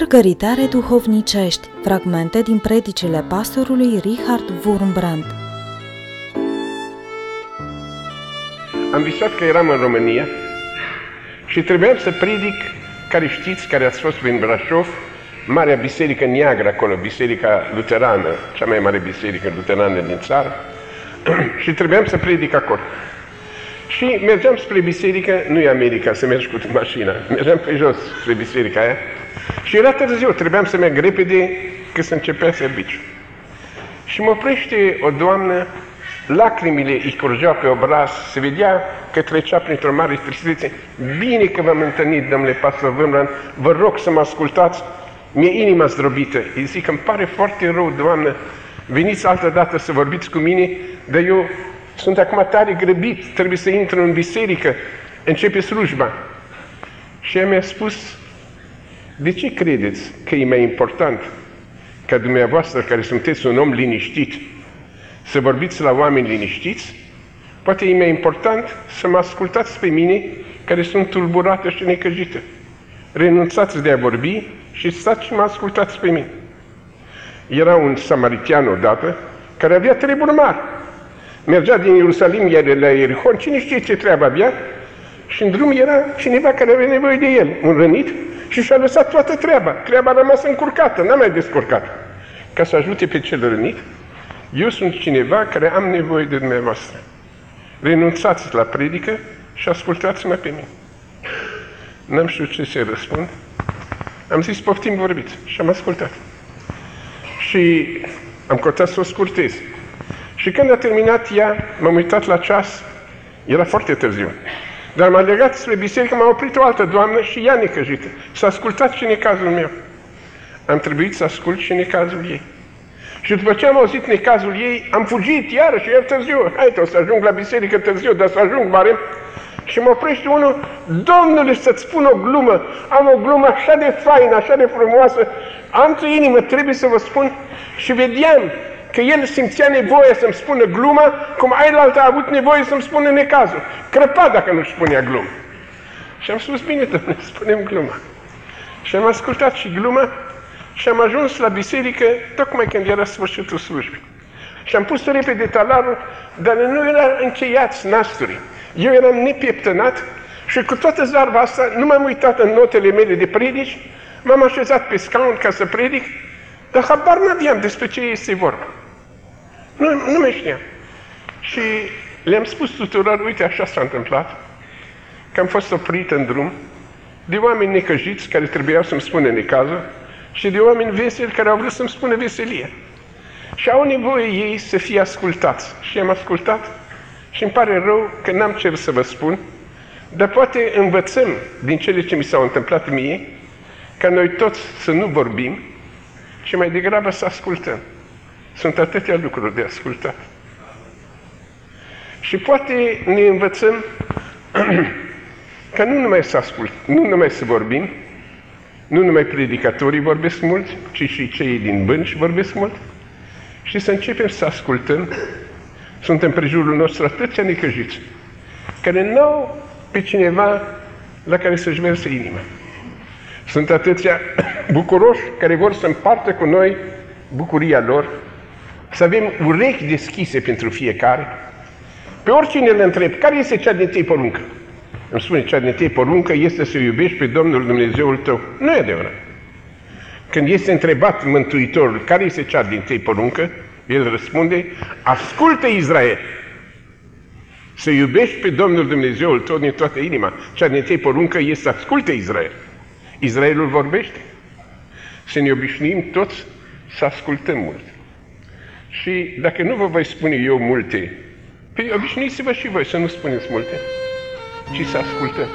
Mărgăritare duhovnicești, fragmente din predicile pastorului Richard Wurmbrand. Am visat că eram în România și trebuia să predic, care știți, care ați fost prin Brașov, Marea Biserică Neagră acolo, Biserica Luterană, cea mai mare biserică luterană din țară, și trebuiam să predic acolo. Și mergeam spre biserică, nu e America să mergi cu mașina, mergeam pe jos spre biserica aia și era târziu, trebuiam să merg repede că să începea serviciu. Și mă oprește o doamnă, lacrimile îi curgeau pe obraz, se vedea că trecea printr-o mare tristețe. Bine că v-am întâlnit, domnule pastor Vâmran, vă rog să mă ascultați, mi-e inima zdrobită. Îi zic că îmi pare foarte rău, doamnă, veniți altă dată să vorbiți cu mine, dar eu sunt acum tare grăbit, trebuie să intru în biserică, începe slujba. Și ea mi-a spus, de ce credeți că e mai important ca dumneavoastră, care sunteți un om liniștit, să vorbiți la oameni liniștiți? Poate e mai important să mă ascultați pe mine, care sunt tulburată și necăjită. Renunțați de a vorbi și stați și mă ascultați pe mine. Era un samaritian odată care avea treburi mari. Mergea din Ierusalim iar la Ierihon, cine știe ce treabă avea, și în drum era cineva care avea nevoie de el, un rănit, și și-a lăsat toată treaba. Treaba a rămas încurcată, n-a mai descurcat. Ca să ajute pe cel rănit, eu sunt cineva care am nevoie de dumneavoastră. Renunțați la predică și ascultați-mă pe mine. N-am știut ce să răspund. Am zis, poftim vorbiți. Și am ascultat. Și am căutat să o scurtez. Și când a terminat ea, m-am uitat la ceas, era foarte târziu. Dar m-a legat spre biserică, m-a oprit o altă doamnă și ea necăjită. S-a ascultat și necazul meu. Am trebuit să ascult și necazul ei. Și după ce am auzit necazul ei, am fugit iarăși, iar târziu. Hai, o să ajung la biserică târziu, dar să ajung mare. Și mă oprește unul, Domnule, să-ți spun o glumă. Am o glumă așa de faină, așa de frumoasă. Am pe inimă, trebuie să vă spun. Și vedeam că el simțea nevoie să-mi spună gluma, cum ailaltă a avut nevoie să-mi spună necazul. Crăpa dacă nu-și spunea glumă. Și am spus, bine, domnule, spunem gluma. Și am ascultat și gluma și am ajuns la biserică tocmai când era sfârșitul slujbii. Și am pus repede talarul, dar nu era încheiat nasturii. Eu eram nepieptănat și cu toată zarva asta nu m-am uitat în notele mele de predici, m-am așezat pe scaun ca să predic, dar habar n-aveam despre ce este vorba. Nu, nu mai știam. Și le-am spus tuturor, uite, așa s-a întâmplat, că am fost oprit în drum de oameni necăjiți care trebuiau să-mi spună necazul și de oameni veseli care au vrut să-mi spună veselie. Și au nevoie ei să fie ascultați. Și am ascultat și îmi pare rău că n-am cer să vă spun, dar poate învățăm din cele ce mi s-au întâmplat mie, ca noi toți să nu vorbim, ci mai degrabă să ascultăm. Sunt atâtea lucruri de ascultat. Și poate ne învățăm că nu numai să ascult, nu numai să vorbim, nu numai predicatorii vorbesc mult, ci și cei din bănci vorbesc mult, și să începem să ascultăm. Sunt în prejurul nostru atâția necăjiți, care nu au pe cineva la care să-și verse inima. Sunt atâția bucuroși care vor să împartă cu noi bucuria lor, să avem urechi deschise pentru fiecare. Pe oricine le întreb, care este cea de tăi poruncă? Îmi spune, cea de tăi poruncă este să iubești pe Domnul Dumnezeul tău. Nu e adevărat. Când este întrebat Mântuitorul, care este cea din tăi poruncă, el răspunde, ascultă Israel, să iubești pe Domnul Dumnezeul tău din toată inima. Cea din tăi poruncă este să asculte Israel. Israelul vorbește. Să ne obișnuim toți să ascultăm mult. Și dacă nu vă voi spune eu multe, pe obișnuiți-vă și voi să nu spuneți multe, ci să ascultăm.